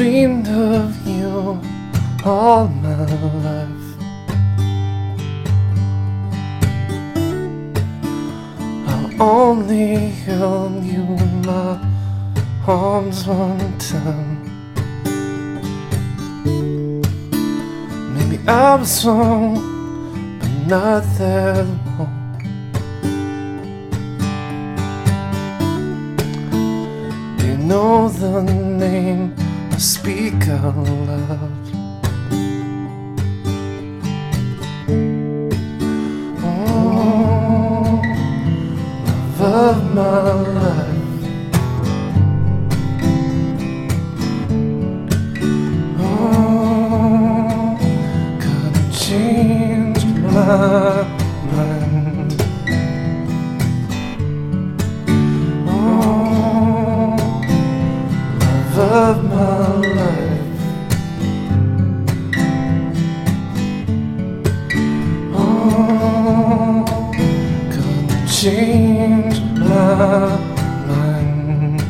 dreamed of you all my life. I'll only held you in my arms one time. Maybe I was wrong, but not that wrong. Do you know the name I speak out loud? Couldn't change my mind.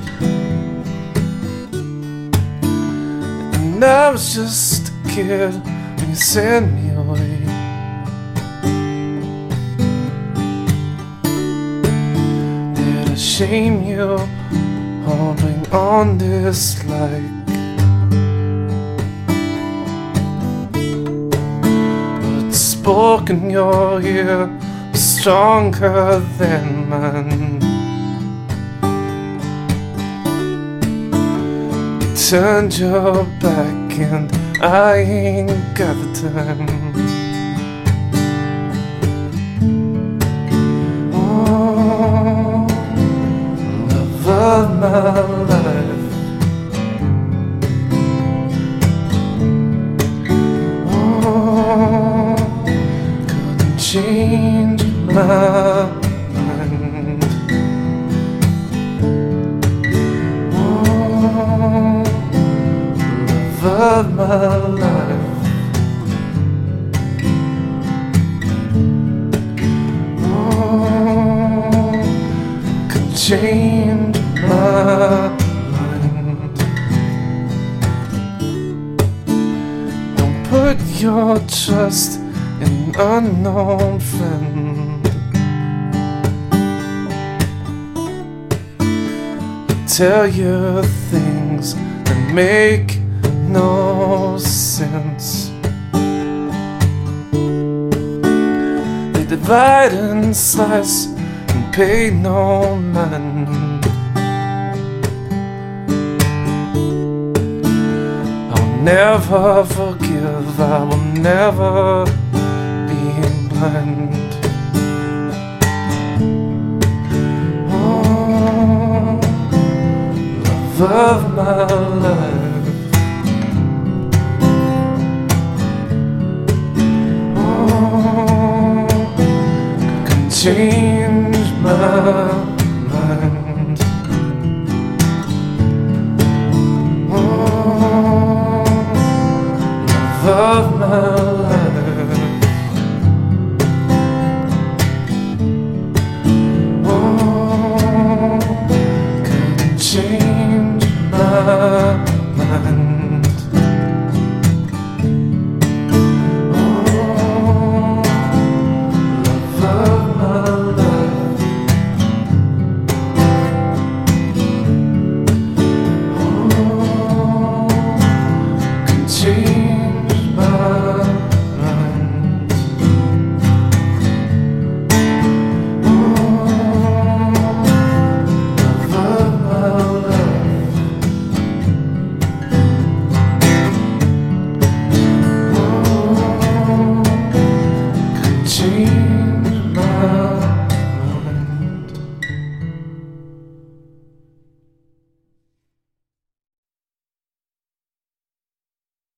And I was just a kid when you sent me away. Did I shame you holding on this like? Spoken your ear stronger than mine. turned your back and I ain't got the time. Oh, of my life. Oh, couldn't change love of my life. Change my mind. Don't put your trust in unknown friend. Tell you things that make no sense. They divide and slice and pay no mind. I'll never forgive, I will never be blind. of my life. Oh, contains my